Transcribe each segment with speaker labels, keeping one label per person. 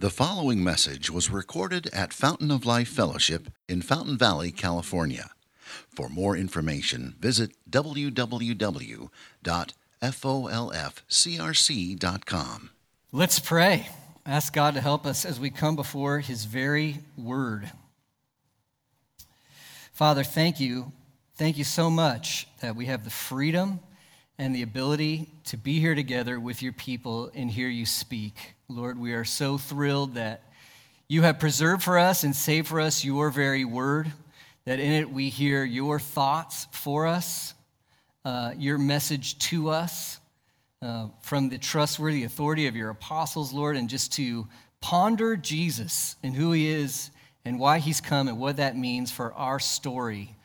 Speaker 1: The following message was recorded at Fountain of Life Fellowship in Fountain Valley, California. For more information, visit www.folfcrc.com.
Speaker 2: Let's pray. Ask God to help us as we come before His very word. Father, thank you. Thank you so much that we have the freedom and the ability to be here together with your people and hear you speak. Lord, we are so thrilled that you have preserved for us and saved for us your very word, that in it we hear your thoughts for us, uh, your message to us uh, from the trustworthy authority of your apostles, Lord, and just to ponder Jesus and who he is and why he's come and what that means for our story,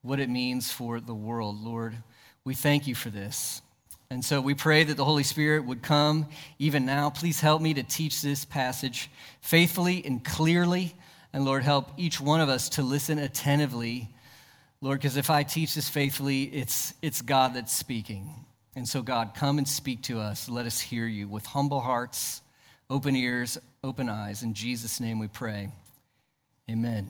Speaker 2: what it means for the world, Lord. We thank you for this. And so we pray that the Holy Spirit would come even now. Please help me to teach this passage faithfully and clearly. And Lord, help each one of us to listen attentively. Lord, because if I teach this faithfully, it's, it's God that's speaking. And so, God, come and speak to us. Let us hear you with humble hearts, open ears, open eyes. In Jesus' name we pray. Amen.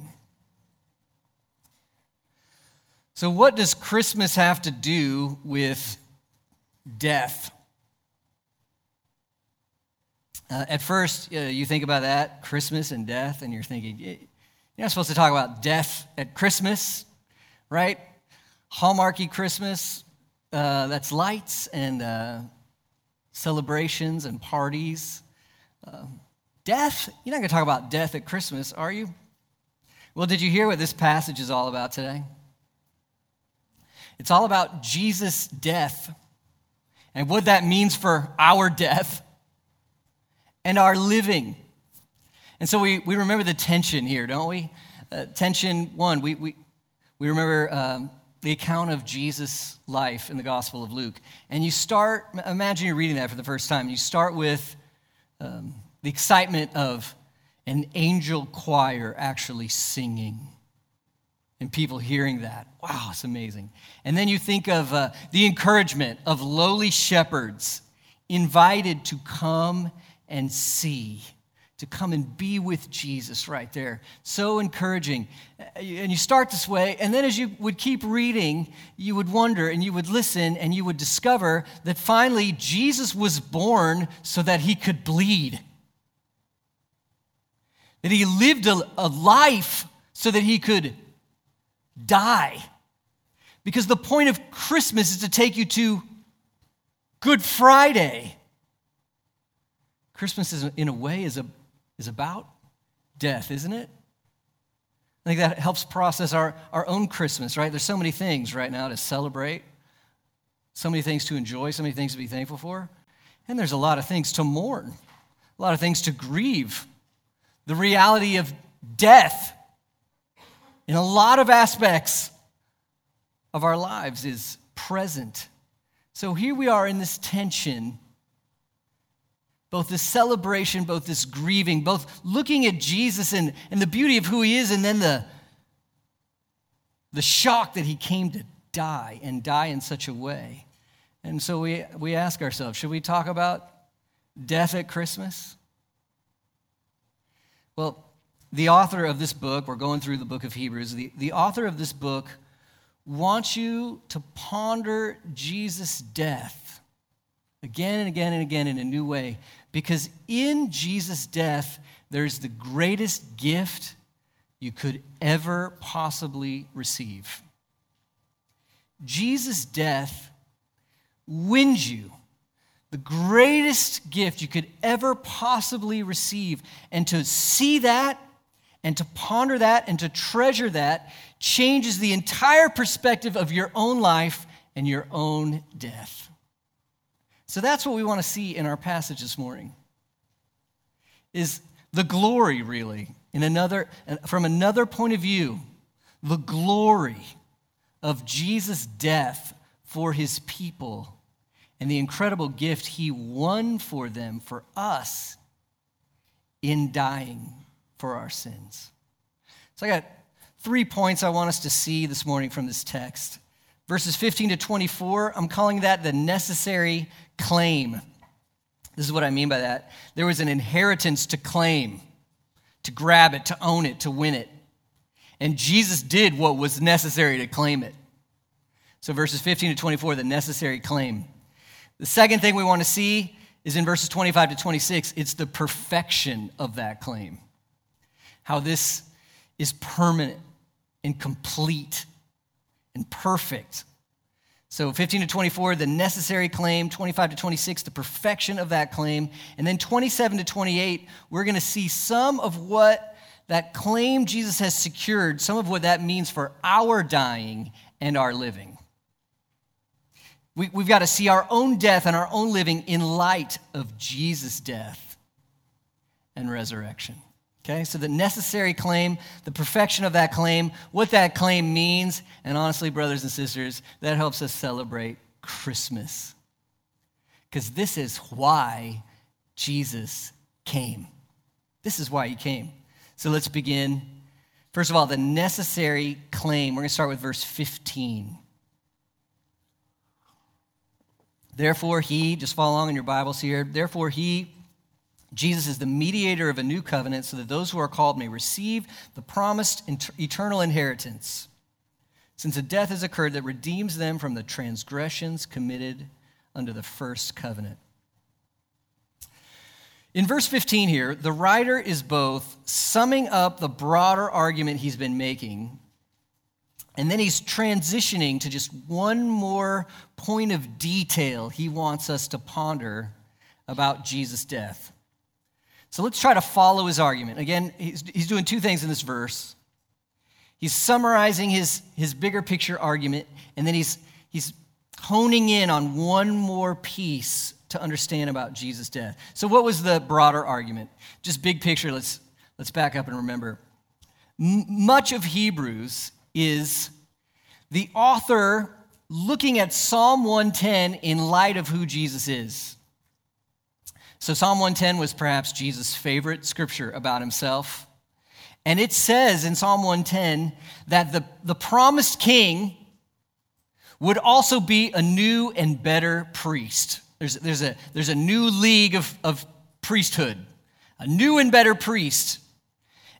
Speaker 2: So, what does Christmas have to do with death? Uh, at first, uh, you think about that, Christmas and death, and you're thinking, you're not supposed to talk about death at Christmas, right? Hallmarky Christmas, uh, that's lights and uh, celebrations and parties. Uh, death, you're not going to talk about death at Christmas, are you? Well, did you hear what this passage is all about today? It's all about Jesus' death and what that means for our death and our living. And so we, we remember the tension here, don't we? Uh, tension one, we, we, we remember um, the account of Jesus' life in the Gospel of Luke. And you start, imagine you're reading that for the first time. You start with um, the excitement of an angel choir actually singing and people hearing that. Wow, it's amazing. And then you think of uh, the encouragement of lowly shepherds invited to come and see, to come and be with Jesus right there. So encouraging. And you start this way, and then as you would keep reading, you would wonder and you would listen and you would discover that finally Jesus was born so that he could bleed. That he lived a, a life so that he could die. Because the point of Christmas is to take you to Good Friday. Christmas, is, in a way, is, a, is about death, isn't it? I think that helps process our, our own Christmas, right? There's so many things right now to celebrate, so many things to enjoy, so many things to be thankful for. And there's a lot of things to mourn, a lot of things to grieve. The reality of death in a lot of aspects of our lives is present. So here we are in this tension, both this celebration, both this grieving, both looking at Jesus and, and the beauty of who he is, and then the, the shock that he came to die and die in such a way. And so we, we ask ourselves should we talk about death at Christmas? Well, the author of this book, we're going through the book of Hebrews, the, the author of this book wants you to ponder Jesus' death again and again and again in a new way. Because in Jesus' death, there's the greatest gift you could ever possibly receive. Jesus' death wins you the greatest gift you could ever possibly receive. And to see that and to ponder that and to treasure that changes the entire perspective of your own life and your own death. So that's what we want to see in our passage this morning. Is the glory really in another from another point of view, the glory of Jesus' death for his people and the incredible gift he won for them for us in dying for our sins. So I got three points I want us to see this morning from this text. Verses 15 to 24, I'm calling that the necessary claim. This is what I mean by that. There was an inheritance to claim, to grab it, to own it, to win it. And Jesus did what was necessary to claim it. So, verses 15 to 24, the necessary claim. The second thing we want to see is in verses 25 to 26, it's the perfection of that claim. How this is permanent and complete and perfect so 15 to 24, the necessary claim, 25 to 26, the perfection of that claim. And then 27 to 28, we're going to see some of what that claim Jesus has secured, some of what that means for our dying and our living. We, we've got to see our own death and our own living in light of Jesus' death and resurrection. Okay, so the necessary claim, the perfection of that claim, what that claim means, and honestly, brothers and sisters, that helps us celebrate Christmas. Because this is why Jesus came. This is why he came. So let's begin. First of all, the necessary claim. We're going to start with verse 15. Therefore, he, just follow along in your Bibles here, therefore, he Jesus is the mediator of a new covenant so that those who are called may receive the promised eternal inheritance, since a death has occurred that redeems them from the transgressions committed under the first covenant. In verse 15 here, the writer is both summing up the broader argument he's been making, and then he's transitioning to just one more point of detail he wants us to ponder about Jesus' death. So let's try to follow his argument. Again, he's, he's doing two things in this verse. He's summarizing his, his bigger picture argument, and then he's, he's honing in on one more piece to understand about Jesus' death. So, what was the broader argument? Just big picture, let's, let's back up and remember. M- much of Hebrews is the author looking at Psalm 110 in light of who Jesus is. So, Psalm 110 was perhaps Jesus' favorite scripture about himself. And it says in Psalm 110 that the, the promised king would also be a new and better priest. There's, there's, a, there's a new league of, of priesthood, a new and better priest.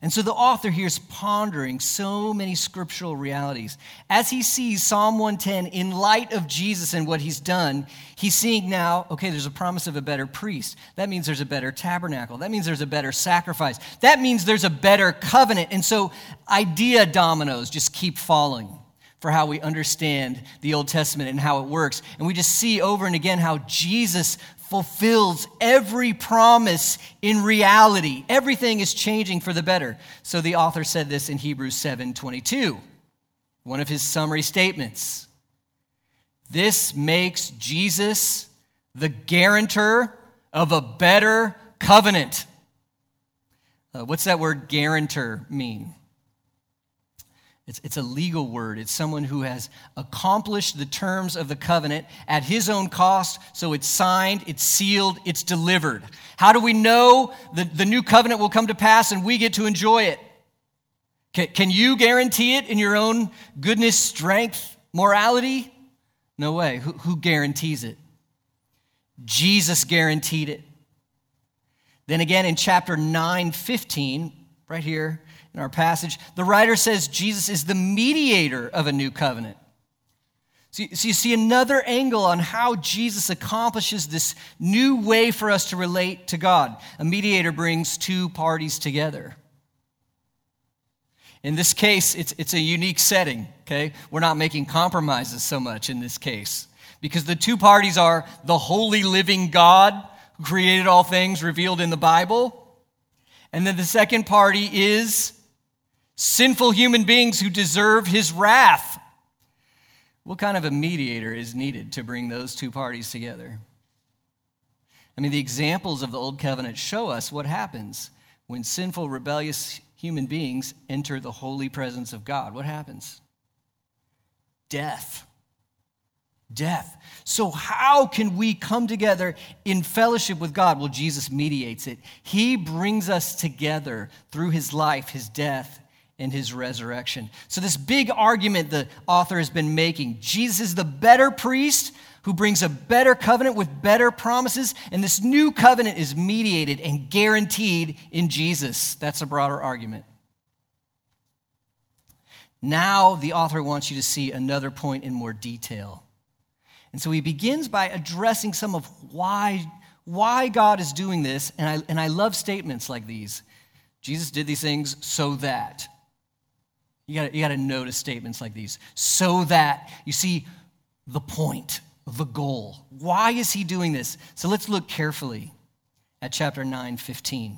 Speaker 2: And so the author here is pondering so many scriptural realities. As he sees Psalm 110 in light of Jesus and what he's done, he's seeing now, okay, there's a promise of a better priest. That means there's a better tabernacle. That means there's a better sacrifice. That means there's a better covenant. And so idea dominoes just keep falling for how we understand the Old Testament and how it works. And we just see over and again how Jesus fulfills every promise in reality. Everything is changing for the better. So the author said this in Hebrews 7 22, one of his summary statements. This makes Jesus the guarantor of a better covenant. Uh, what's that word guarantor mean? It's, it's a legal word. It's someone who has accomplished the terms of the covenant at his own cost. So it's signed, it's sealed, it's delivered. How do we know that the new covenant will come to pass and we get to enjoy it? Can, can you guarantee it in your own goodness, strength, morality? No way. Who, who guarantees it? Jesus guaranteed it. Then again in chapter 9, 15, right here, in our passage, the writer says Jesus is the mediator of a new covenant. So you, see another angle on how Jesus accomplishes this new way for us to relate to God. A mediator brings two parties together. In this case, it's, it's a unique setting, okay? We're not making compromises so much in this case because the two parties are the holy living God who created all things revealed in the Bible. And then the second party is sinful human beings who deserve his wrath. What kind of a mediator is needed to bring those two parties together? I mean, the examples of the Old Covenant show us what happens when sinful, rebellious human beings enter the holy presence of God. What happens? Death. Death. So, how can we come together in fellowship with God? Well, Jesus mediates it. He brings us together through his life, his death, in his resurrection. So, this big argument the author has been making Jesus is the better priest who brings a better covenant with better promises. And this new covenant is mediated and guaranteed in Jesus. That's a broader argument. Now, the author wants you to see another point in more detail. And so he begins by addressing some of why, why God is doing this. And I, and I love statements like these Jesus did these things so that. You gotta, you gotta notice statements like these. So that. You see the point, the goal. Why is he doing this? So let's look carefully at chapter 9, 15.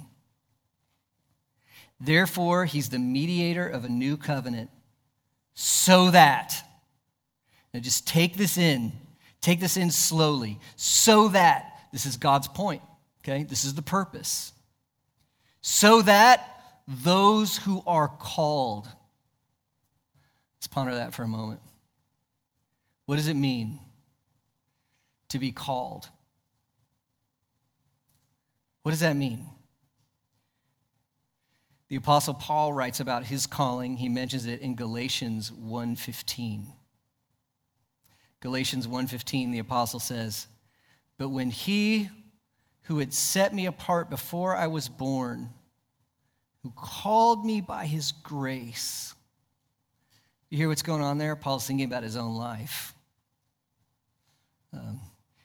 Speaker 2: Therefore, he's the mediator of a new covenant, so that. Now just take this in. Take this in slowly, so that. This is God's point, okay? This is the purpose so that those who are called, let's ponder that for a moment. What does it mean to be called? What does that mean? The apostle Paul writes about his calling. He mentions it in Galatians 1:15. Galatians 1:15 the apostle says, "But when he who had set me apart before I was born, who called me by his grace. You hear what's going on there? Paul's thinking about his own life. Um,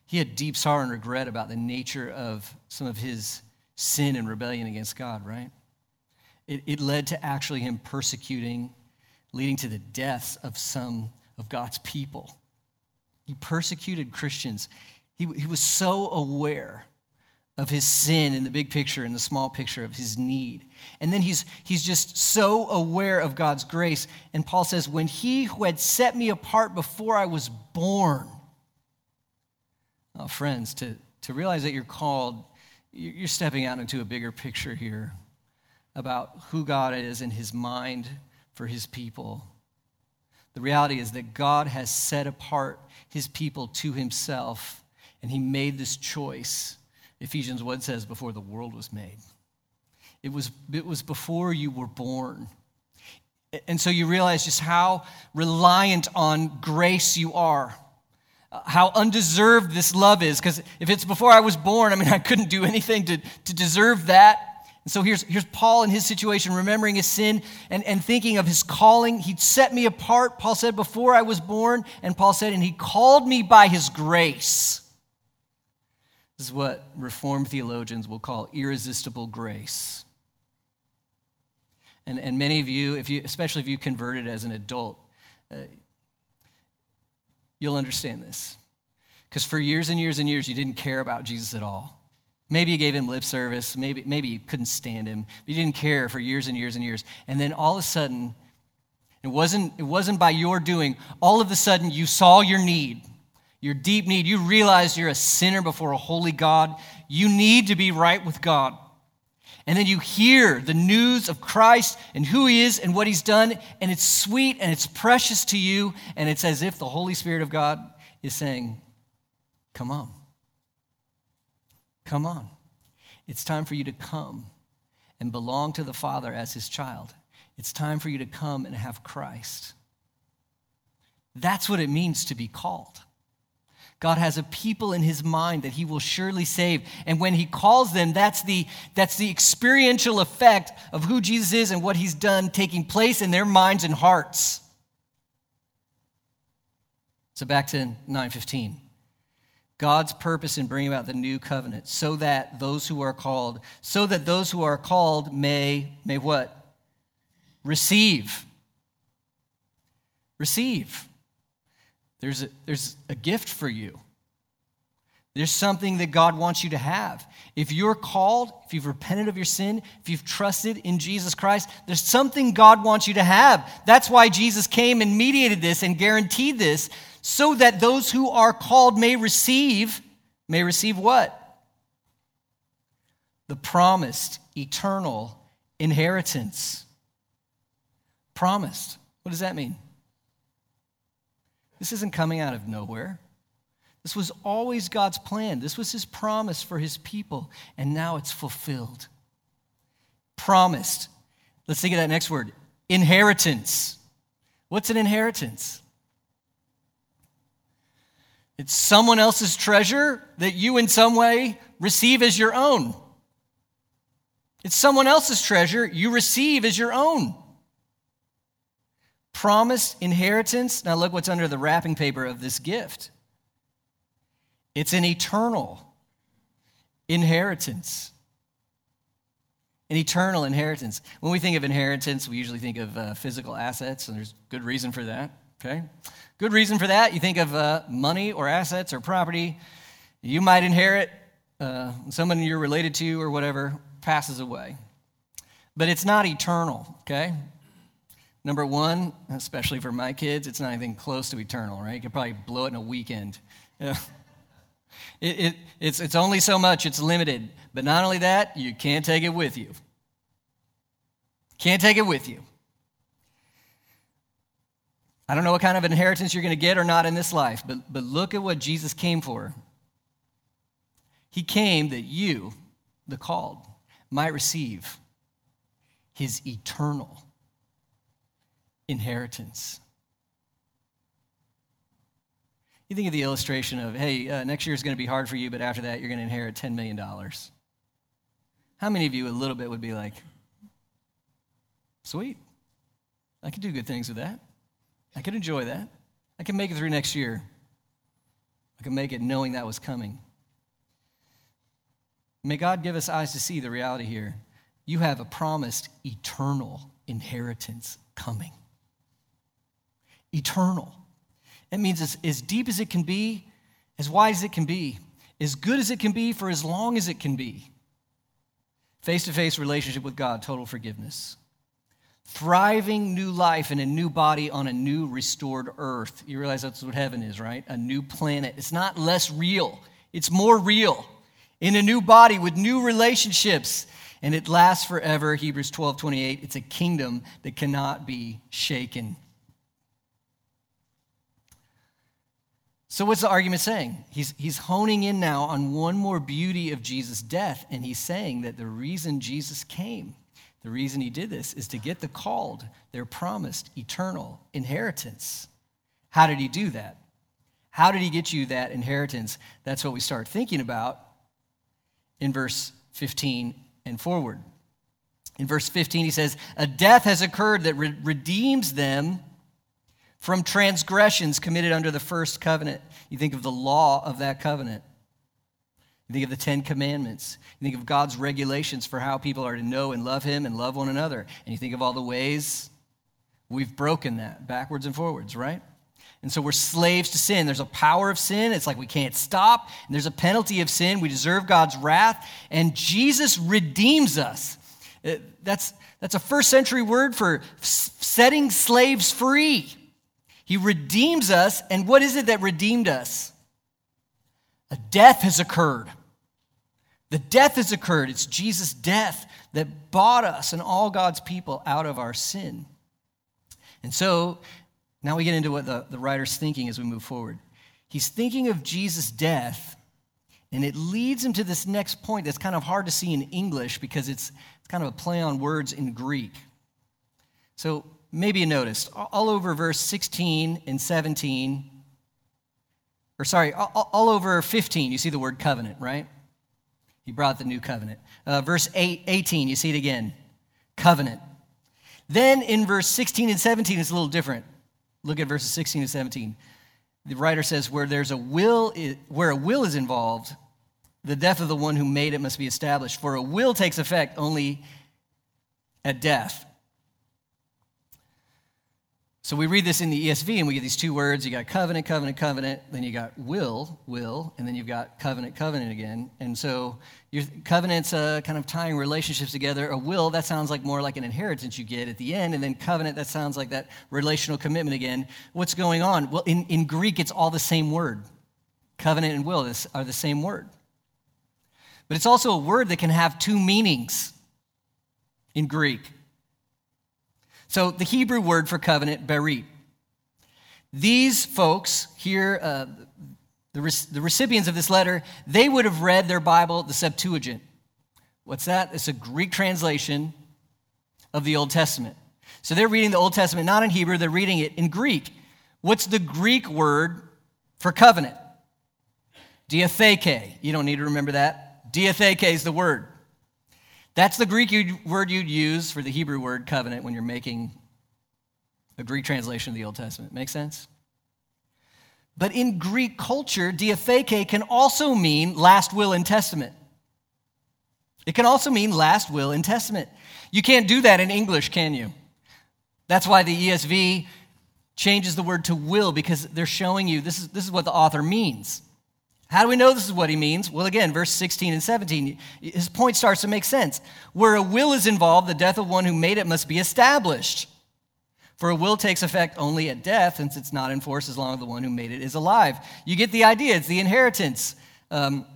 Speaker 2: he had deep sorrow and regret about the nature of some of his sin and rebellion against God, right? It, it led to actually him persecuting, leading to the deaths of some of God's people. He persecuted Christians. He, he was so aware of his sin in the big picture and the small picture of his need. And then he's, he's just so aware of God's grace. And Paul says, When he who had set me apart before I was born, oh, friends, to, to realize that you're called, you're stepping out into a bigger picture here about who God is and his mind for his people. The reality is that God has set apart his people to himself, and he made this choice Ephesians 1 says, before the world was made. It was, it was before you were born. And so you realize just how reliant on grace you are, uh, how undeserved this love is. Because if it's before I was born, I mean, I couldn't do anything to, to deserve that. And so here's, here's Paul in his situation, remembering his sin and, and thinking of his calling. He'd set me apart, Paul said, before I was born. And Paul said, and he called me by his grace. This is what Reformed theologians will call irresistible grace. And, and many of you, if you, especially if you converted as an adult, uh, you'll understand this. Because for years and years and years, you didn't care about Jesus at all. Maybe you gave him lip service, maybe, maybe you couldn't stand him, you didn't care for years and years and years. And then all of a sudden, it wasn't, it wasn't by your doing, all of a sudden you saw your need your deep need. You realize you're a sinner before a holy God. You need to be right with God. And then you hear the news of Christ and who he is and what he's done, and it's sweet and it's precious to you, and it's as if the Holy Spirit of God is saying, Come on. Come on. It's time for you to come and belong to the Father as his child. It's time for you to come and have Christ. That's what it means to be called. God has a people in his mind that he will surely save. And when he calls them, that's the, that's the experiential effect of who Jesus is and what he's done taking place in their minds and hearts. So back to 915. God's purpose in bringing about the new covenant so that those who are called, so that those who are called may, may what? Receive. Receive. There's a, there's a gift for you. There's something that God wants you to have. If you're called, if you've repented of your sin, if you've trusted in Jesus Christ, there's something God wants you to have. That's why Jesus came and mediated this and guaranteed this so that those who are called may receive, may receive what? The promised eternal inheritance. Promised. What does that mean? This isn't coming out of nowhere. This was always God's plan. This was his promise for his people, and now it's fulfilled. Promised. Let's think of that next word inheritance. What's an inheritance? It's someone else's treasure that you, in some way, receive as your own. It's someone else's treasure you receive as your own. Promised inheritance. Now, look what's under the wrapping paper of this gift it's an eternal inheritance. An eternal inheritance. When we think of inheritance, we usually think of uh, physical assets, and there's good reason for that, okay? Good reason for that. You think of uh, money or assets or property. You might inherit uh, someone you're related to or whatever passes away. But it's not eternal, okay? Number one, especially for my kids, it's not anything close to eternal, right? You could probably blow it in a weekend. It, it, it's, it's only so much, it's limited. But not only that, you can't take it with you. Can't take it with you. I don't know what kind of inheritance you're going to get or not in this life, but, but look at what Jesus came for. He came that you, the called, might receive his eternal inheritance. You think of the illustration of, hey, uh, next year is going to be hard for you, but after that, you're going to inherit $10 million. How many of you, a little bit, would be like, sweet, I can do good things with that. I can enjoy that. I can make it through next year. I can make it knowing that was coming. May God give us eyes to see the reality here. You have a promised eternal inheritance coming. Eternal. It means it's as deep as it can be, as wide as it can be, as good as it can be for as long as it can be. Face to face relationship with God, total forgiveness. Thriving new life in a new body on a new restored earth. You realize that's what heaven is, right? A new planet. It's not less real, it's more real. In a new body with new relationships. And it lasts forever. Hebrews 12 28. It's a kingdom that cannot be shaken. So, what's the argument saying? He's, he's honing in now on one more beauty of Jesus' death, and he's saying that the reason Jesus came, the reason he did this, is to get the called their promised eternal inheritance. How did he do that? How did he get you that inheritance? That's what we start thinking about in verse 15 and forward. In verse 15, he says, A death has occurred that re- redeems them from transgressions committed under the first covenant. You think of the law of that covenant. You think of the Ten Commandments. You think of God's regulations for how people are to know and love Him and love one another. And you think of all the ways we've broken that backwards and forwards, right? And so we're slaves to sin. There's a power of sin. It's like we can't stop. And there's a penalty of sin. We deserve God's wrath. And Jesus redeems us. Uh, that's, that's a first century word for setting slaves free. He redeems us. And what is it that redeemed us? A death has occurred. The death has occurred. It's Jesus' death that bought us and all God's people out of our sin. And so now we get into what the, the writer's thinking as we move forward. He's thinking of Jesus' death, and it leads him to this next point that's kind of hard to see in English because it's, it's kind of a play on words in Greek. So maybe you noticed all over verse 16 and 17, or sorry, all, over 15, you see the word covenant, right? He brought the new covenant. Uh, verse 8, 18, you see it again covenant. Then in verse 16 and 17, it's a little different. Look at verses 16 and 17. The writer says, where there's a will, where a will is involved, the death of the one who made it must be established. For a will takes effect only at death. So we read this in the ESV and we get these two words. You got covenant, covenant, covenant. Then you got will, will, and then you've got covenant, covenant again. And so your covenant's uh, kind of tying relationships together. A will, that sounds like more like an inheritance you get at the end. And then covenant, that sounds like that relational commitment again. What's going on? Well, in, in Greek, it's all the same word. Covenant and will are the same word. But it's also a word that can have two meanings in Greek. So the Hebrew word for covenant, berit. These folks here, uh, the, the recipients of this letter, they would have read their Bible, the Septuagint. What's that? It's a Greek translation of the Old Testament. So they're reading the Old Testament not in Hebrew, they're reading it in Greek. What's the Greek word for covenant? Diatheke. You don't need to remember that. Diatheke is the word. That's the Greek word you'd use for the Hebrew word covenant when you're making a Greek translation of the Old Testament. Make sense? But in Greek culture, diatheke can also mean last will and testament. It can also mean last will and testament. You can't do that in English, can you? That's why the ESV changes the word to will because they're showing you this is, this is what the author means. How do we know this is what he means? Well, again, verse 16 and 17, his point starts to make sense. Where a will is involved, the death of one who made it must be established. For a will takes effect only at death, since it's not enforced as long as the one who made it is alive. You get the idea, it's the inheritance. Um,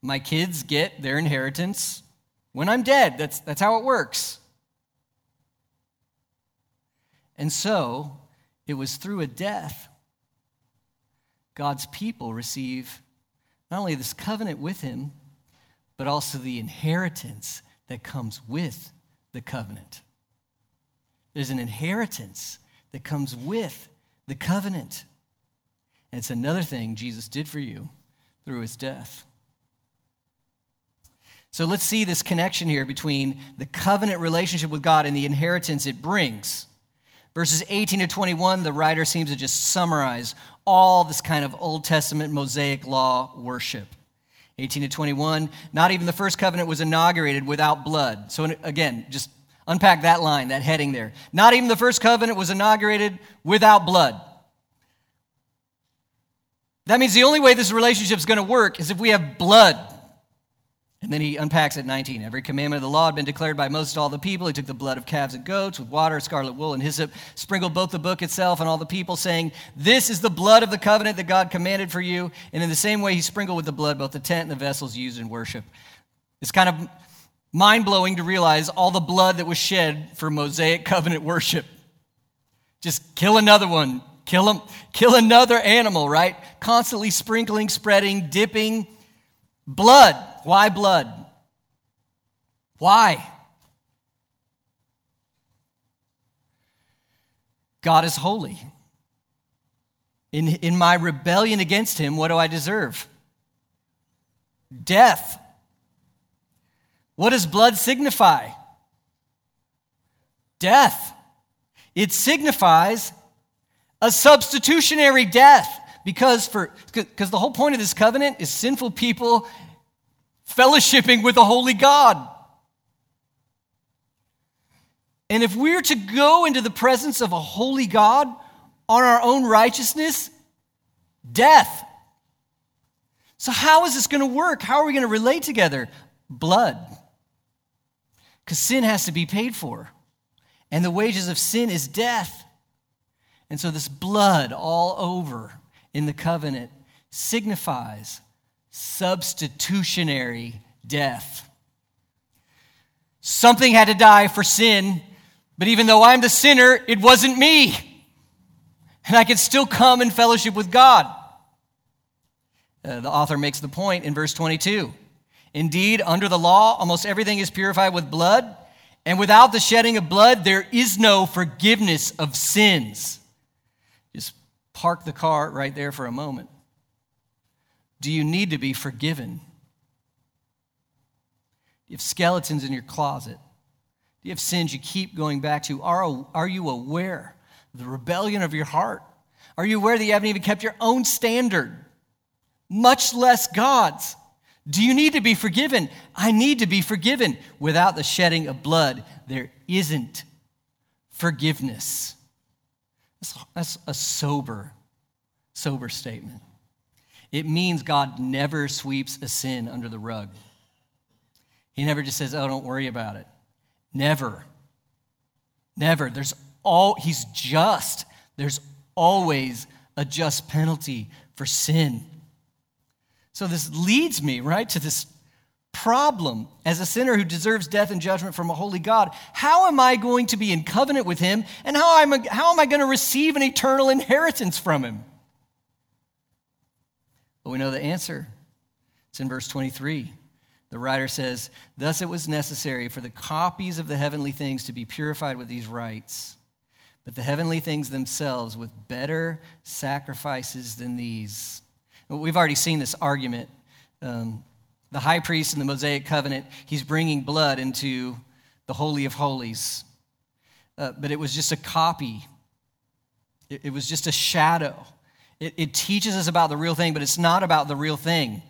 Speaker 2: my kids get their inheritance when I'm dead. That's, that's how it works. And so, it was through a death God's people receive not only this covenant with Him, but also the inheritance that comes with the covenant. There's an inheritance that comes with the covenant. And it's another thing Jesus did for you through his death. So let's see this connection here between the covenant relationship with God and the inheritance it brings. Verses 18 to 21, the writer seems to just summarize all this kind of Old Testament Mosaic law worship. 18 to 21, not even the first covenant was inaugurated without blood. So, again, just unpack that line, that heading there. Not even the first covenant was inaugurated without blood. That means the only way this relationship is going to work is if we have blood. And then he unpacks at 19. Every commandment of the law had been declared by Moses all the people. He took the blood of calves and goats with water, scarlet wool, and hyssop, sprinkled both the book itself and all the people, saying, This is the blood of the covenant that God commanded for you. And in the same way, he sprinkled with the blood both the tent and the vessels used in worship. It's kind of mind blowing to realize all the blood that was shed for Mosaic covenant worship. Just kill another one, kill, them, kill another animal, right? Constantly sprinkling, spreading, dipping blood. Why blood? Why? God is holy. In, in my rebellion against him, what do I deserve? Death. What does blood signify? Death. It signifies a substitutionary death because for because the whole point of this covenant is sinful people fellowshipping with a holy God. And if we're to go into the presence of a holy God on our own righteousness, death. So, how is this going to work? How are we going to relate together? Blood. Because sin has to be paid for. And the wages of sin is death. And so, this blood all over in the covenant signifies substitutionary death. Something had to die for sin, but even though I'm the sinner, it wasn't me. And I could still come in fellowship with God. Uh, the author makes the point in verse 22. Indeed, under the law, almost everything is purified with blood, and without the shedding of blood, there is no forgiveness of sins. Just park the car right there for a moment. Do you need to be forgiven? Do you have skeletons in your closet? Do you have sins you keep going back to? Are, are you aware of the rebellion of your heart? Are you aware that you haven't even kept your own standard, much less God's? Do you need to be forgiven? I need to be forgiven. Without the shedding of blood, there isn't forgiveness. That's, that's a sober, sober statement. It means God never sweeps a sin under the rug. He never just says, oh, don't worry about it. Never. Never. There's all, he's just. There's always a just penalty for sin. So this leads me, right, to this problem as a sinner who deserves death and judgment from a holy God. How am I going to be in covenant with him? And how am I, how am I going to receive an eternal inheritance from him? But we know the answer. It's in verse 23. The writer says, Thus it was necessary for the copies of the heavenly things to be purified with these rites, but the heavenly things themselves with better sacrifices than these. We've already seen this argument. Um, the high priest in the Mosaic covenant, he's bringing blood into the Holy of Holies. Uh, but it was just a copy, it, it was just a shadow. It, it teaches us about the real thing, but it's not about the real thing.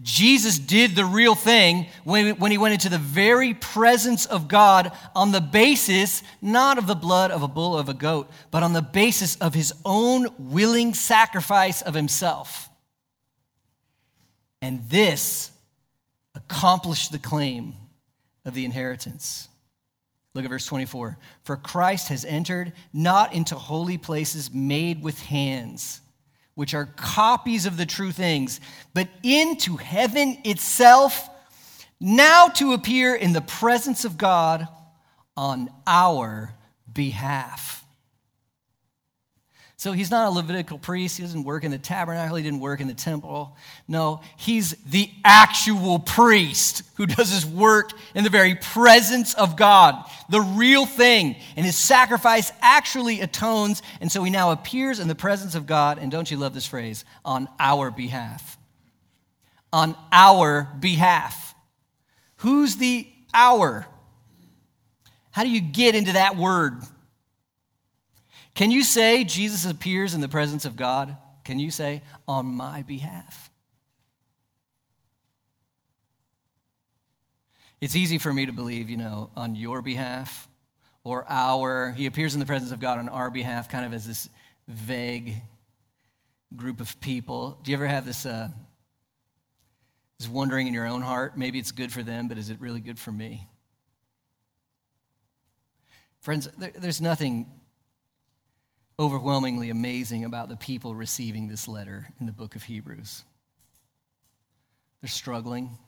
Speaker 2: Jesus did the real thing when, when he went into the very presence of God on the basis not of the blood of a bull or of a goat, but on the basis of his own willing sacrifice of himself. And this accomplished the claim of the inheritance. Look at verse 24. For Christ has entered not into holy places made with hands which are copies of the true things, but into heaven itself, now to appear in the presence of God on our behalf. So he's not a Levitical priest. He doesn't work in the tabernacle. He didn't work in the temple. No, he's the actual priest who does his work in the very presence of God, the real thing. And his sacrifice actually atones. And so he now appears in the presence of God. And don't you love this phrase? On our behalf. On our behalf. Who's the our? How do you get into that word? Can you say Jesus appears in the presence of God? Can you say, on my behalf? It's easy for me to believe, you know, on your behalf or our. He appears in the presence of God on our behalf, kind of as this vague group of people. Do you ever have this, uh, this wondering in your own heart? Maybe it's good for them, but is it really good for me? Friends, there, there's nothing overwhelmingly amazing about the people receiving this letter in the book of Hebrews. They're struggling,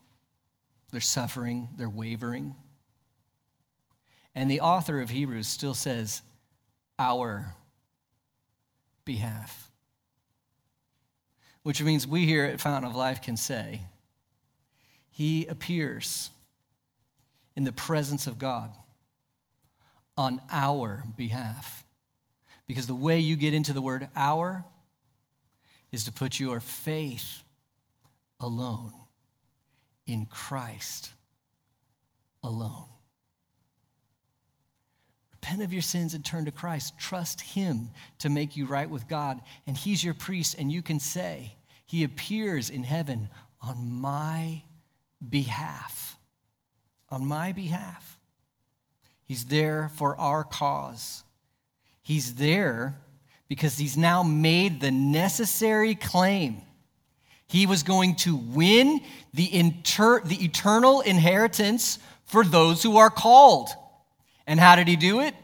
Speaker 2: they're suffering, they're wavering. And the author of Hebrews still says, Our behalf. Which means we here at Fountain of Life can say, He appears in the presence of God on our behalf. Because the way you get into the word our is to put your faith alone in Christ alone. Repent of your sins and turn to Christ. Trust Him to make you right with God. And He's your priest, and you can say, He appears in heaven on my behalf. On my behalf. He's there for our cause. He's there because he's now made the necessary claim. He was going to win the, inter- the eternal inheritance for those who are called. And how did he do it?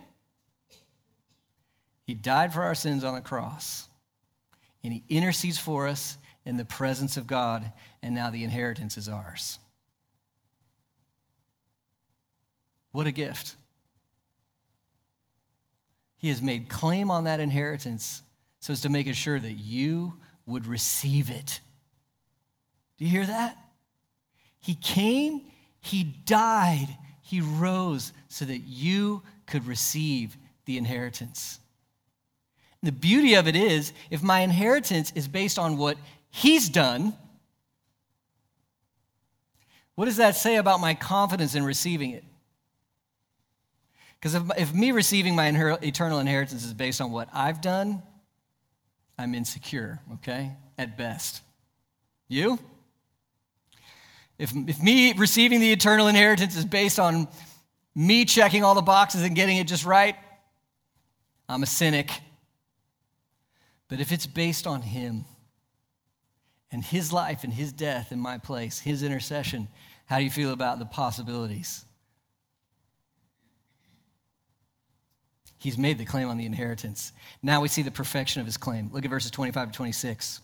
Speaker 2: He died for our sins on the cross. And he intercedes for us in the presence of God. And now the inheritance is ours. What a gift. He has made claim on that inheritance so as to make sure that you would receive it. Do you hear that? He came, He died, He rose so that you could receive the inheritance. The beauty of it is, if my inheritance is based on what He's done, what does that say about my confidence in receiving it? Because if, if me receiving my inher- eternal inheritance is based on what I've done, I'm insecure, okay, at best. You? If, if me receiving the eternal inheritance is based on me checking all the boxes and getting it just right, I'm a cynic. But if it's based on Him and His life and His death in my place, His intercession, how do you feel about the possibilities? He's made the claim on the inheritance. Now we see the perfection of his claim. Look at verses 25 to 26.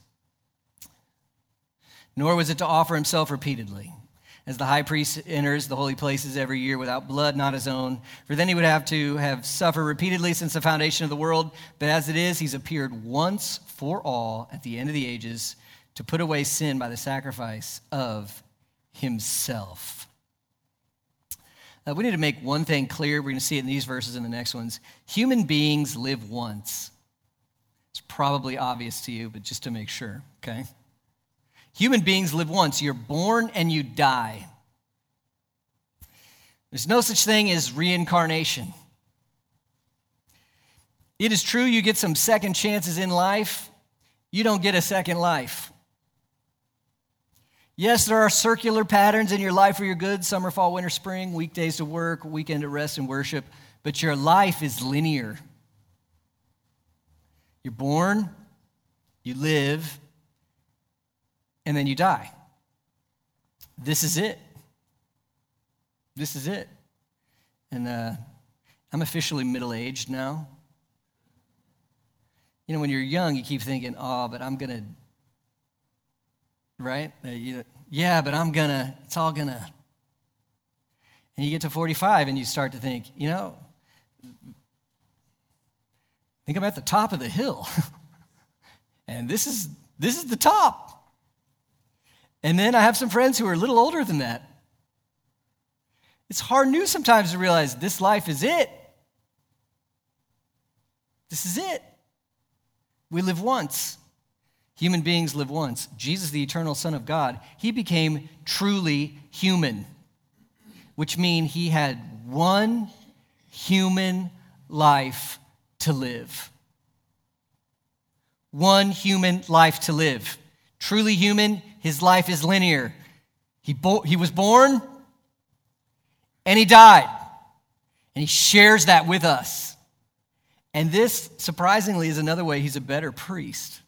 Speaker 2: Nor was it to offer himself repeatedly, as the high priest enters the holy places every year without blood, not his own. For then he would have to have suffered repeatedly since the foundation of the world. But as it is, he's appeared once for all at the end of the ages to put away sin by the sacrifice of himself. Uh, we need to make one thing clear. We're going to see it in these verses and the next ones. Human beings live once. It's probably obvious to you, but just to make sure, okay? Human beings live once. You're born and you die. There's no such thing as reincarnation. It is true you get some second chances in life, you don't get a second life. Yes, there are circular patterns in your life where you're good summer, fall, winter, spring, weekdays to work, weekend to rest and worship, but your life is linear. You're born, you live, and then you die. This is it. This is it. And uh, I'm officially middle aged now. You know, when you're young, you keep thinking, oh, but I'm going to, right? Yeah, but I'm going to, it's all going to. And you get to 45 and you start to think, you know, think I'm at the top of the hill. and this is this is the top. And then I have some friends who are a little older than that. It's hard news sometimes to realize this life is it. This is it. We live once. Human beings live once. Jesus, the eternal Son of God, he became truly human, which means he had one human life to live. One human life to live. Truly human, his life is linear. He, bo- he was born and he died. And he shares that with us. And this, surprisingly, is another way he's a better priest.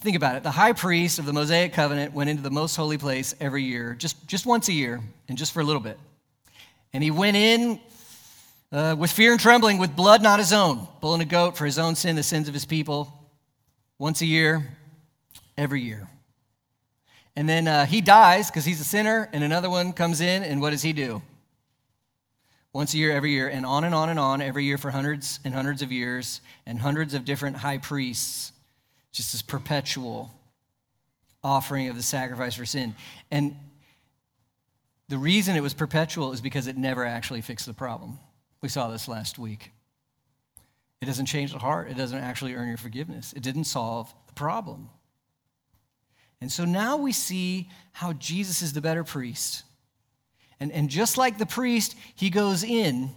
Speaker 2: Think about it. The high priest of the Mosaic covenant went into the most holy place every year, just, just once a year, and just for a little bit. And he went in uh, with fear and trembling, with blood not his own, bulling a goat for his own sin, the sins of his people, once a year, every year. And then uh, he dies because he's a sinner, and another one comes in, and what does he do? once a year, every year, and on and on and on, every year for hundreds and hundreds of years, and hundreds of different high priests, just this perpetual offering of the sacrifice for sin. And the reason it was perpetual is because it never actually fixed the problem. We saw this last week. It doesn't change the heart, it doesn't actually earn your forgiveness, it didn't solve the problem. And so now we see how Jesus is the better priest and, and just like the priest, he goes in.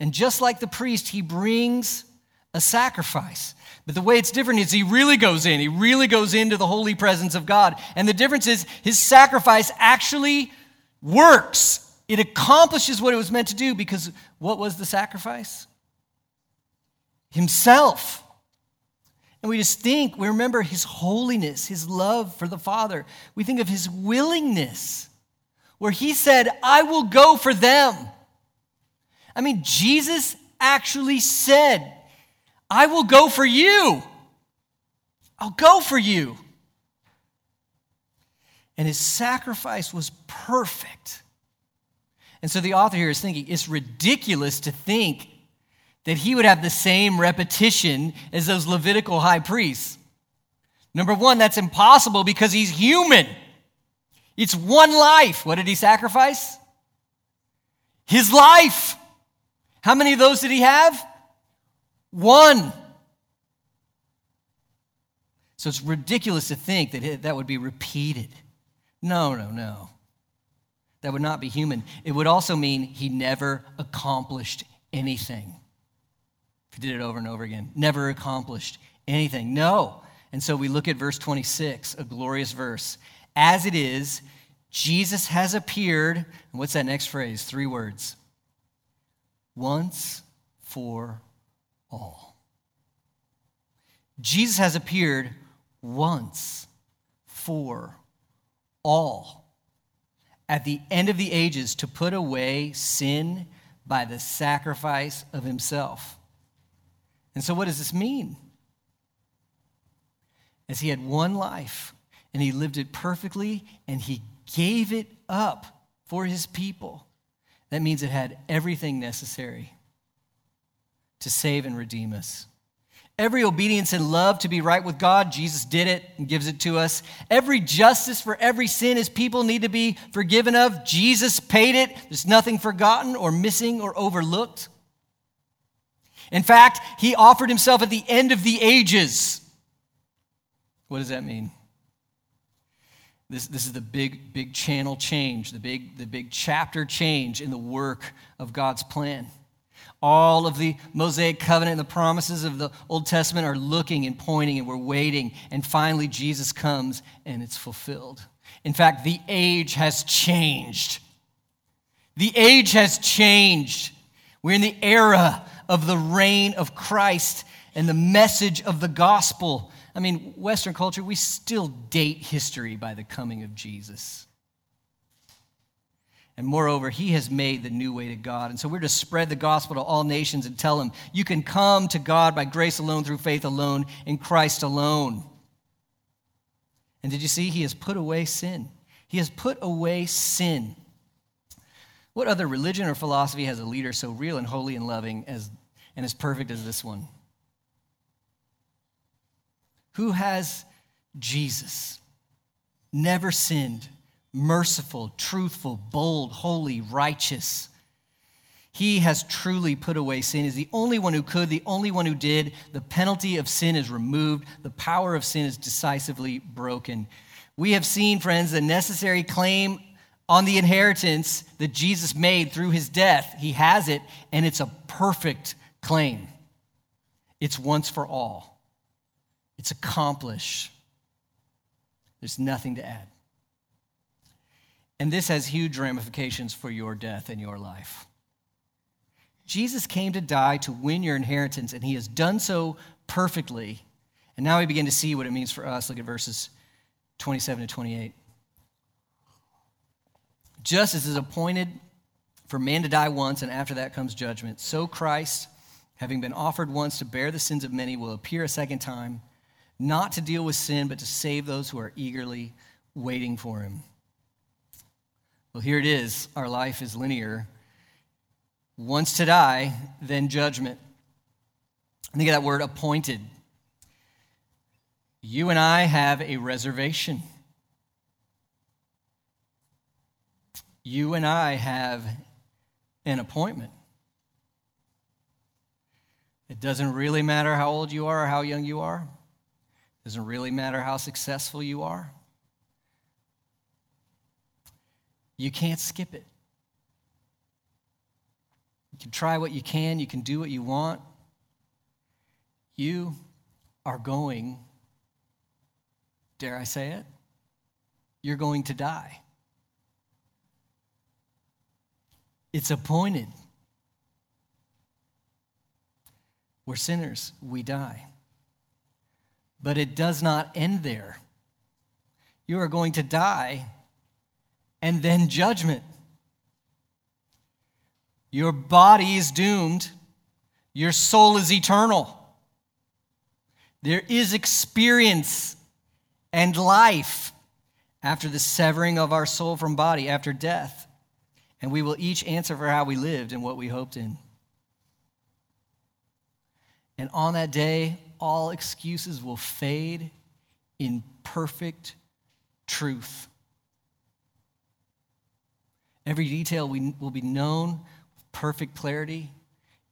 Speaker 2: And just like the priest, he brings a sacrifice. But the way it's different is he really goes in. He really goes into the holy presence of God. And the difference is his sacrifice actually works. It accomplishes what it was meant to do because what was the sacrifice? Himself. And we just think, we remember his holiness, his love for the Father. We think of his willingness where he said, I will go for them. I mean, Jesus actually said, I will go for you. I'll go for you. And his sacrifice was perfect. And so the author here is thinking it's ridiculous to think that he would have the same repetition as those Levitical high priests. Number one, that's impossible because he's human. It's one life. What did he sacrifice? His life. How many of those did he have? One. So it's ridiculous to think that that would be repeated. No, no, no. That would not be human. It would also mean he never accomplished anything. If he did it over and over again, never accomplished anything. No. And so we look at verse 26, a glorious verse. As it is, Jesus has appeared. What's that next phrase? Three words. Once for all. Jesus has appeared once for all at the end of the ages to put away sin by the sacrifice of himself. And so, what does this mean? As he had one life and he lived it perfectly and he gave it up for his people. That means it had everything necessary to save and redeem us. Every obedience and love to be right with God, Jesus did it and gives it to us. Every justice for every sin his people need to be forgiven of, Jesus paid it. There's nothing forgotten or missing or overlooked. In fact, he offered himself at the end of the ages What does that mean? This, this is the big, big channel change, the big, the big chapter change in the work of God's plan. All of the Mosaic covenant and the promises of the Old Testament are looking and pointing, and we're waiting. And finally, Jesus comes and it's fulfilled. In fact, the age has changed. The age has changed. We're in the era of the reign of Christ and the message of the gospel I mean, Western culture, we still date history by the coming of Jesus. And moreover, he has made the new way to God. And so we're to spread the gospel to all nations and tell them you can come to God by grace alone, through faith alone, in Christ alone. And did you see? He has put away sin. He has put away sin. What other religion or philosophy has a leader so real and holy and loving as, and as perfect as this one? Who has Jesus? Never sinned, merciful, truthful, bold, holy, righteous. He has truly put away sin. He's the only one who could, the only one who did. The penalty of sin is removed, the power of sin is decisively broken. We have seen, friends, the necessary claim on the inheritance that Jesus made through his death. He has it, and it's a perfect claim. It's once for all. It's accomplished. There's nothing to add. And this has huge ramifications for your death and your life. Jesus came to die to win your inheritance, and he has done so perfectly. And now we begin to see what it means for us. Look at verses 27 to 28. Just as is appointed for man to die once, and after that comes judgment, so Christ, having been offered once to bear the sins of many, will appear a second time not to deal with sin, but to save those who are eagerly waiting for him. Well, here it is. Our life is linear. Once to die, then judgment. Think of that word appointed. You and I have a reservation. You and I have an appointment. It doesn't really matter how old you are or how young you are. It Doesn't really matter how successful you are. You can't skip it. You can try what you can, you can do what you want. You are going, dare I say it? You're going to die. It's appointed. We're sinners, we die. But it does not end there. You are going to die and then judgment. Your body is doomed, your soul is eternal. There is experience and life after the severing of our soul from body, after death. And we will each answer for how we lived and what we hoped in. And on that day, all excuses will fade in perfect truth. Every detail we, will be known with perfect clarity,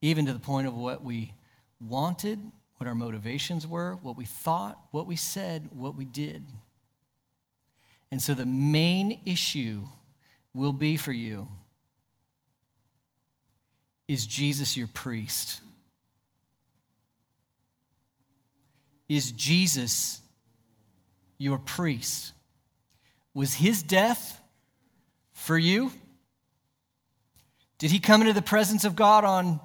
Speaker 2: even to the point of what we wanted, what our motivations were, what we thought, what we said, what we did. And so the main issue will be for you is Jesus your priest? Is Jesus your priest? Was his death for you? Did he come into the presence of God on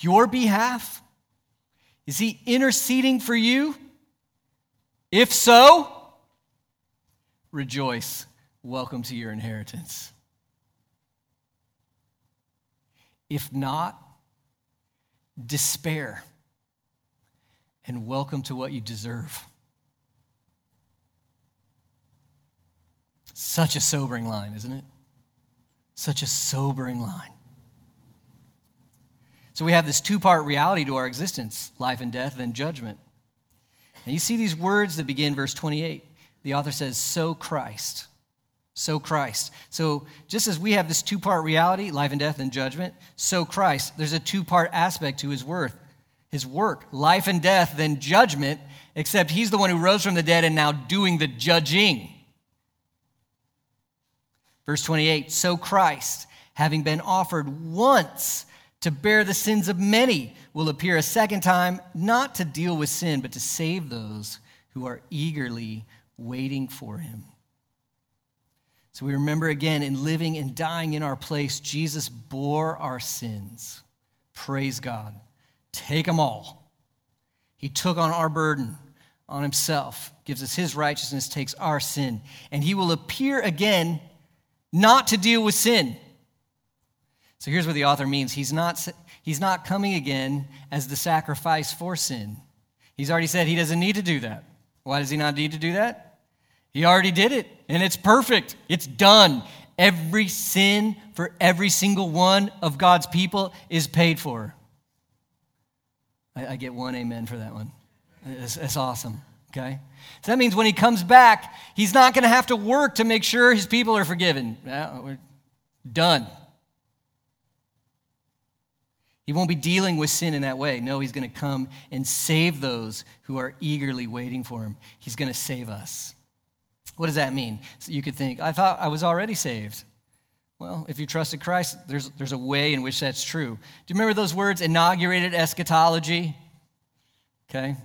Speaker 2: your behalf? Is he interceding for you? If so, rejoice. Welcome to your inheritance. If not, despair and welcome to what you deserve. Such a sobering line, isn't it? Such a sobering line. So we have this two part reality to our existence life and death, then judgment. And you see these words that begin verse 28. The author says, So Christ. So Christ. So just as we have this two part reality, life and death and judgment, so Christ. There's a two part aspect to his worth his work, life and death, then judgment, except he's the one who rose from the dead and now doing the judging. Verse 28 So Christ, having been offered once to bear the sins of many, will appear a second time, not to deal with sin, but to save those who are eagerly waiting for him. So we remember again in living and dying in our place, Jesus bore our sins. Praise God. Take them all. He took on our burden on himself, gives us his righteousness, takes our sin, and he will appear again not to deal with sin. So here's what the author means he's not, he's not coming again as the sacrifice for sin. He's already said he doesn't need to do that. Why does he not need to do that? He already did it, and it's perfect. It's done. Every sin for every single one of God's people is paid for. I, I get one amen for that one. That's, it's awesome, okay? So that means when he comes back, he's not going to have to work to make sure his people are forgiven. we're done. He won't be dealing with sin in that way. No, he's going to come and save those who are eagerly waiting for him. He's going to save us. What does that mean? So you could think, I thought I was already saved. Well, if you trusted Christ, there's, there's a way in which that's true. Do you remember those words, inaugurated eschatology? Okay.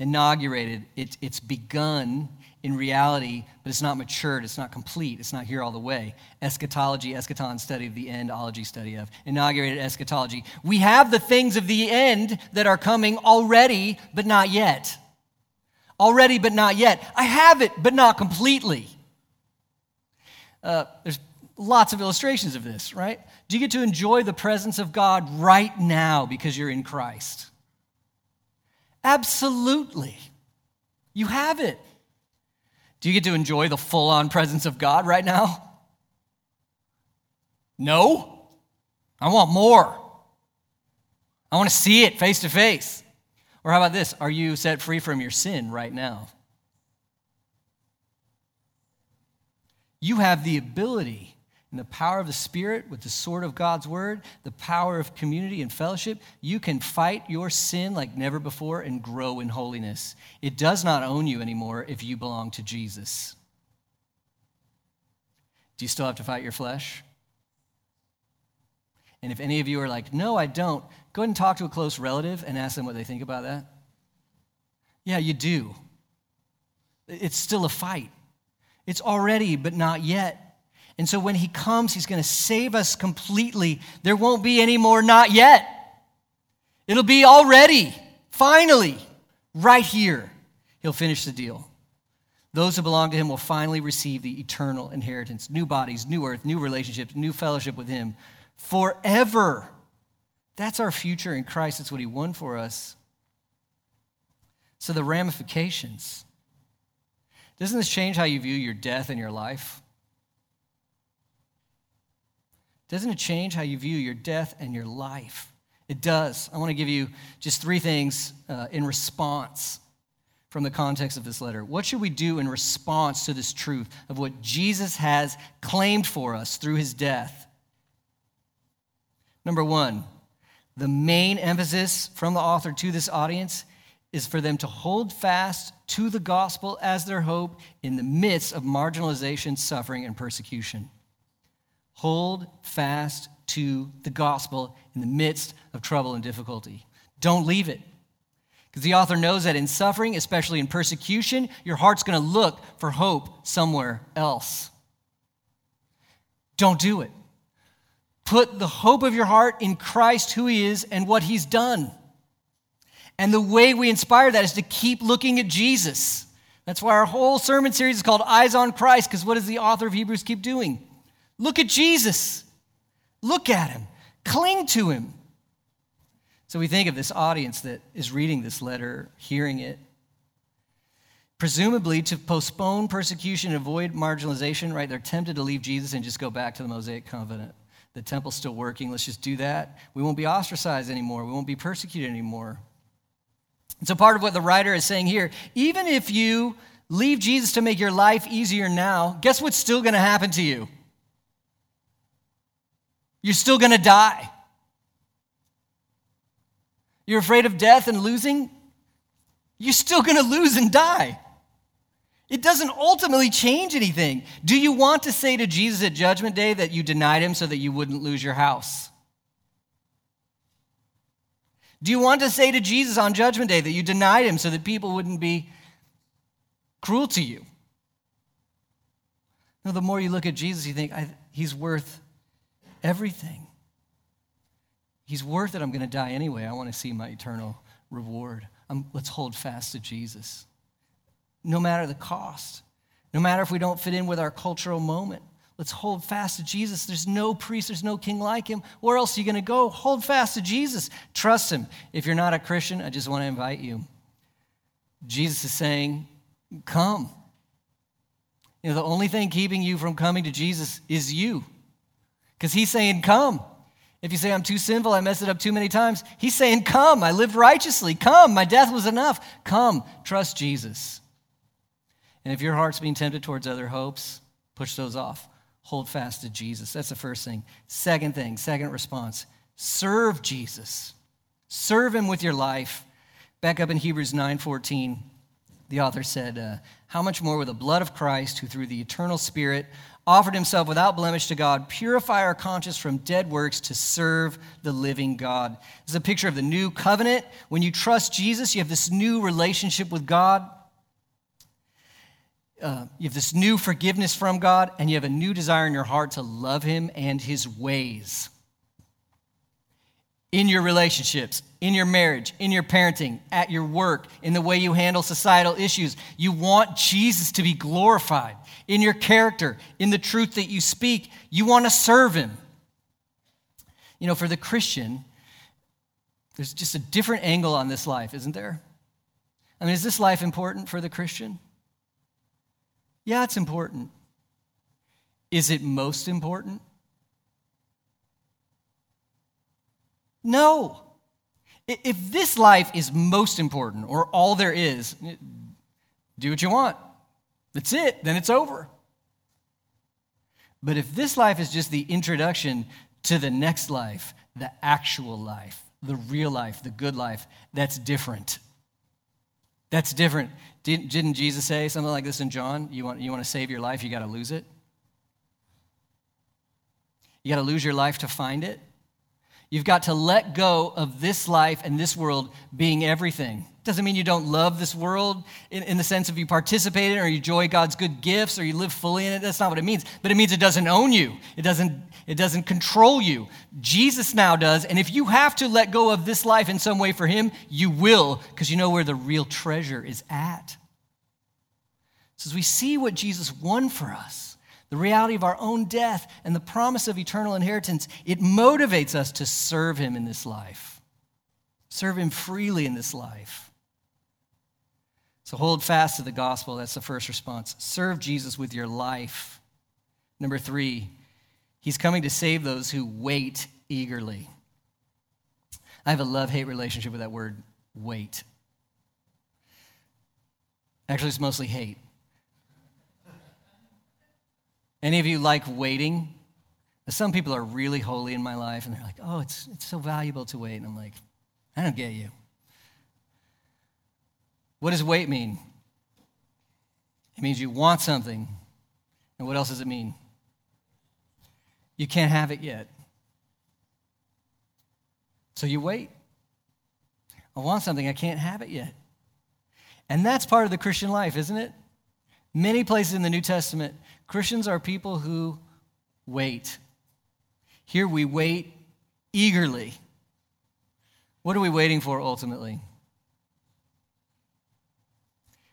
Speaker 2: Inaugurated, it, it's begun in reality, but it's not matured, it's not complete, it's not here all the way. Eschatology, eschaton study of the end, ology study of. Inaugurated eschatology. We have the things of the end that are coming already, but not yet. Already, but not yet. I have it, but not completely. Uh, there's lots of illustrations of this, right? Do you get to enjoy the presence of God right now because you're in Christ? Absolutely. You have it. Do you get to enjoy the full on presence of God right now? No. I want more. I want to see it face to face. Or how about this? Are you set free from your sin right now? You have the ability and the power of the Spirit with the sword of God's word, the power of community and fellowship, you can fight your sin like never before and grow in holiness. It does not own you anymore if you belong to Jesus. Do you still have to fight your flesh? And if any of you are like, no, I don't, go ahead and talk to a close relative and ask them what they think about that. Yeah, you do. It's still a fight. It's already, but not yet. And so when he comes, he's going to save us completely. There won't be any more not yet. It'll be already, finally, right here. He'll finish the deal. Those who belong to him will finally receive the eternal inheritance new bodies, new earth, new relationships, new fellowship with him forever. That's our future in Christ. That's what he won for us. So, the ramifications. Doesn't this change how you view your death and your life? Doesn't it change how you view your death and your life? It does. I want to give you just three things uh, in response from the context of this letter. What should we do in response to this truth of what Jesus has claimed for us through his death? Number one, the main emphasis from the author to this audience is for them to hold fast to the gospel as their hope in the midst of marginalization, suffering, and persecution. Hold fast to the gospel in the midst of trouble and difficulty. Don't leave it. Because the author knows that in suffering, especially in persecution, your heart's going to look for hope somewhere else. Don't do it. Put the hope of your heart in Christ, who He is, and what He's done. And the way we inspire that is to keep looking at Jesus. That's why our whole sermon series is called Eyes on Christ, because what does the author of Hebrews keep doing? Look at Jesus. Look at him. Cling to him. So we think of this audience that is reading this letter, hearing it, presumably to postpone persecution and avoid marginalization, right? They're tempted to leave Jesus and just go back to the Mosaic covenant. The temple's still working. Let's just do that. We won't be ostracized anymore. We won't be persecuted anymore. And so, part of what the writer is saying here, even if you leave Jesus to make your life easier now, guess what's still going to happen to you? You're still going to die. You're afraid of death and losing? You're still going to lose and die. It doesn't ultimately change anything. Do you want to say to Jesus at Judgment Day that you denied him so that you wouldn't lose your house? Do you want to say to Jesus on Judgment Day that you denied him so that people wouldn't be cruel to you? No, the more you look at Jesus, you think, he's worth everything. He's worth it. I'm going to die anyway. I want to see my eternal reward. Um, let's hold fast to Jesus no matter the cost, no matter if we don't fit in with our cultural moment. Let's hold fast to Jesus. There's no priest, there's no king like him. Where else are you going to go? Hold fast to Jesus. Trust him. If you're not a Christian, I just want to invite you. Jesus is saying, Come. You know, the only thing keeping you from coming to Jesus is you. Because he's saying, Come. If you say, I'm too sinful, I messed it up too many times, he's saying, Come. I lived righteously. Come. My death was enough. Come. Trust Jesus. And if your heart's being tempted towards other hopes, push those off. Hold fast to Jesus. That's the first thing. Second thing, second response serve Jesus. Serve him with your life. Back up in Hebrews 9:14, the author said, uh, "How much more with the blood of Christ, who through the eternal Spirit offered himself without blemish to God, purify our conscience from dead works to serve the living God." This is a picture of the new covenant. When you trust Jesus, you have this new relationship with God uh, you have this new forgiveness from God, and you have a new desire in your heart to love Him and His ways. In your relationships, in your marriage, in your parenting, at your work, in the way you handle societal issues, you want Jesus to be glorified. In your character, in the truth that you speak, you want to serve Him. You know, for the Christian, there's just a different angle on this life, isn't there? I mean, is this life important for the Christian? Yeah, it's important. Is it most important? No. If this life is most important or all there is, do what you want. That's it, then it's over. But if this life is just the introduction to the next life, the actual life, the real life, the good life, that's different. That's different. Didn't, Jesus say something like this in John? You want, you want to save your life, you got to lose it? You got to lose your life to find it? You've got to let go of this life and this world being everything. Doesn't mean you don't love this world in, in, the sense of you participate in it or you enjoy God's good gifts or you live fully in it. That's not what it means. But it means it doesn't own you. It doesn't, it doesn't control you. Jesus now does. And if you have to let go of this life in some way for him, you will, because you know where the real treasure is at. So as we see what Jesus won for us, the reality of our own death and the promise of eternal inheritance, it motivates us to serve him in this life. Serve him freely in this life. So hold fast to the gospel. That's the first response. Serve Jesus with your life. Number three, he's coming to save those who wait eagerly. I have a love hate relationship with that word, wait. Actually, it's mostly hate. Any of you like waiting? Some people are really holy in my life, and they're like, oh, it's, it's so valuable to wait. And I'm like, I don't get you. What does wait mean? It means you want something. And what else does it mean? You can't have it yet. So you wait. I want something, I can't have it yet. And that's part of the Christian life, isn't it? Many places in the New Testament, Christians are people who wait. Here we wait eagerly. What are we waiting for ultimately?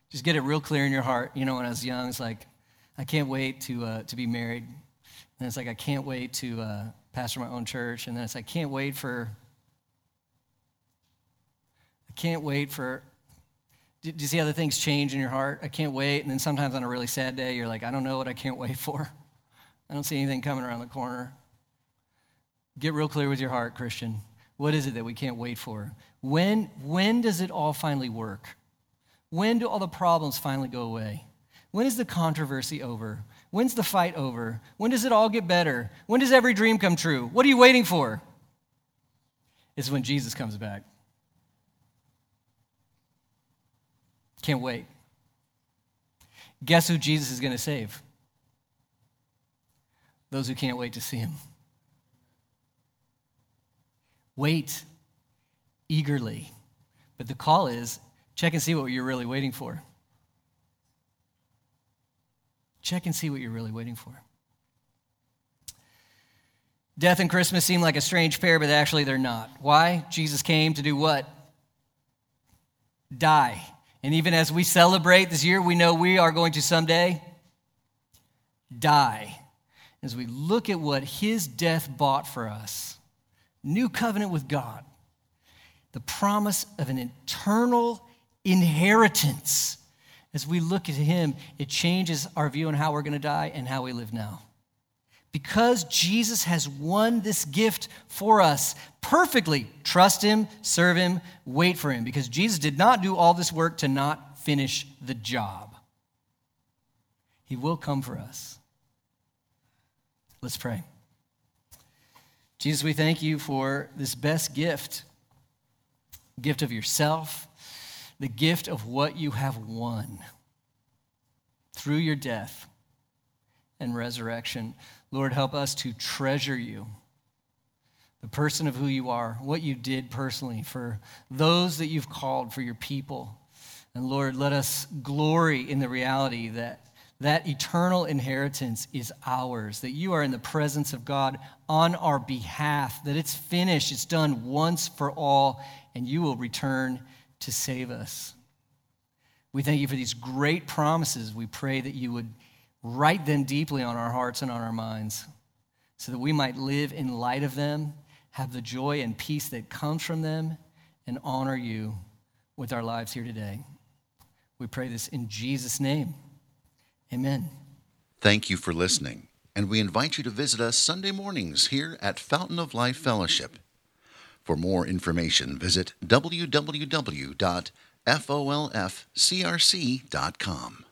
Speaker 2: Just get it real clear in your heart. You know, when I was young, it's like, I can't wait to, uh, to be married. And it's like, I can't wait to uh, pastor my own church. And then it's like, I can't wait for, I can't wait for, do, do you see how the things change in your heart? I can't wait. And then sometimes on a really sad day, you're like, I don't know what I can't wait for. I don't see anything coming around the corner. Get real clear with your heart, Christian. What is it that we can't wait for? When, when does it all finally work? When do all the problems finally go away? When is the controversy over? When's the fight over? When does it all get better? When does every dream come true? What are you waiting for? It's when Jesus comes back. Can't wait. Guess who Jesus is going to save? Those who can't wait to see him. Wait eagerly. But the call is check and see what you're really waiting for. Check and see what you're really waiting for. Death and Christmas seem like a strange pair, but actually they're not. Why? Jesus came to do what? Die. And even as we celebrate this year, we know we are going to someday die. As we look at what his death bought for us, new covenant with God, the promise of an eternal inheritance. As we look at him, it changes our view on how we're going to die and how we live now. Because Jesus has won this gift for us perfectly, trust Him, serve Him, wait for Him. Because Jesus did not do all this work to not finish the job. He will come for us. Let's pray. Jesus, we thank you for this best gift gift of yourself, the gift of what you have won through your death and resurrection. Lord, help us to treasure you, the person of who you are, what you did personally for those that you've called for your people. And Lord, let us glory in the reality that that eternal inheritance is ours, that you are in the presence of God on our behalf, that it's finished, it's done once for all, and you will return to save us. We thank you for these great promises. We pray that you would write them deeply on our hearts and on our minds so that we might live in light of them, have the joy and peace that comes from them, and honor you with our lives here today. We pray this in Jesus' name. Amen.
Speaker 1: Thank you for listening, and we invite you to visit us Sunday mornings here at Fountain of Life Fellowship. For more information, visit www.folfcrc.com.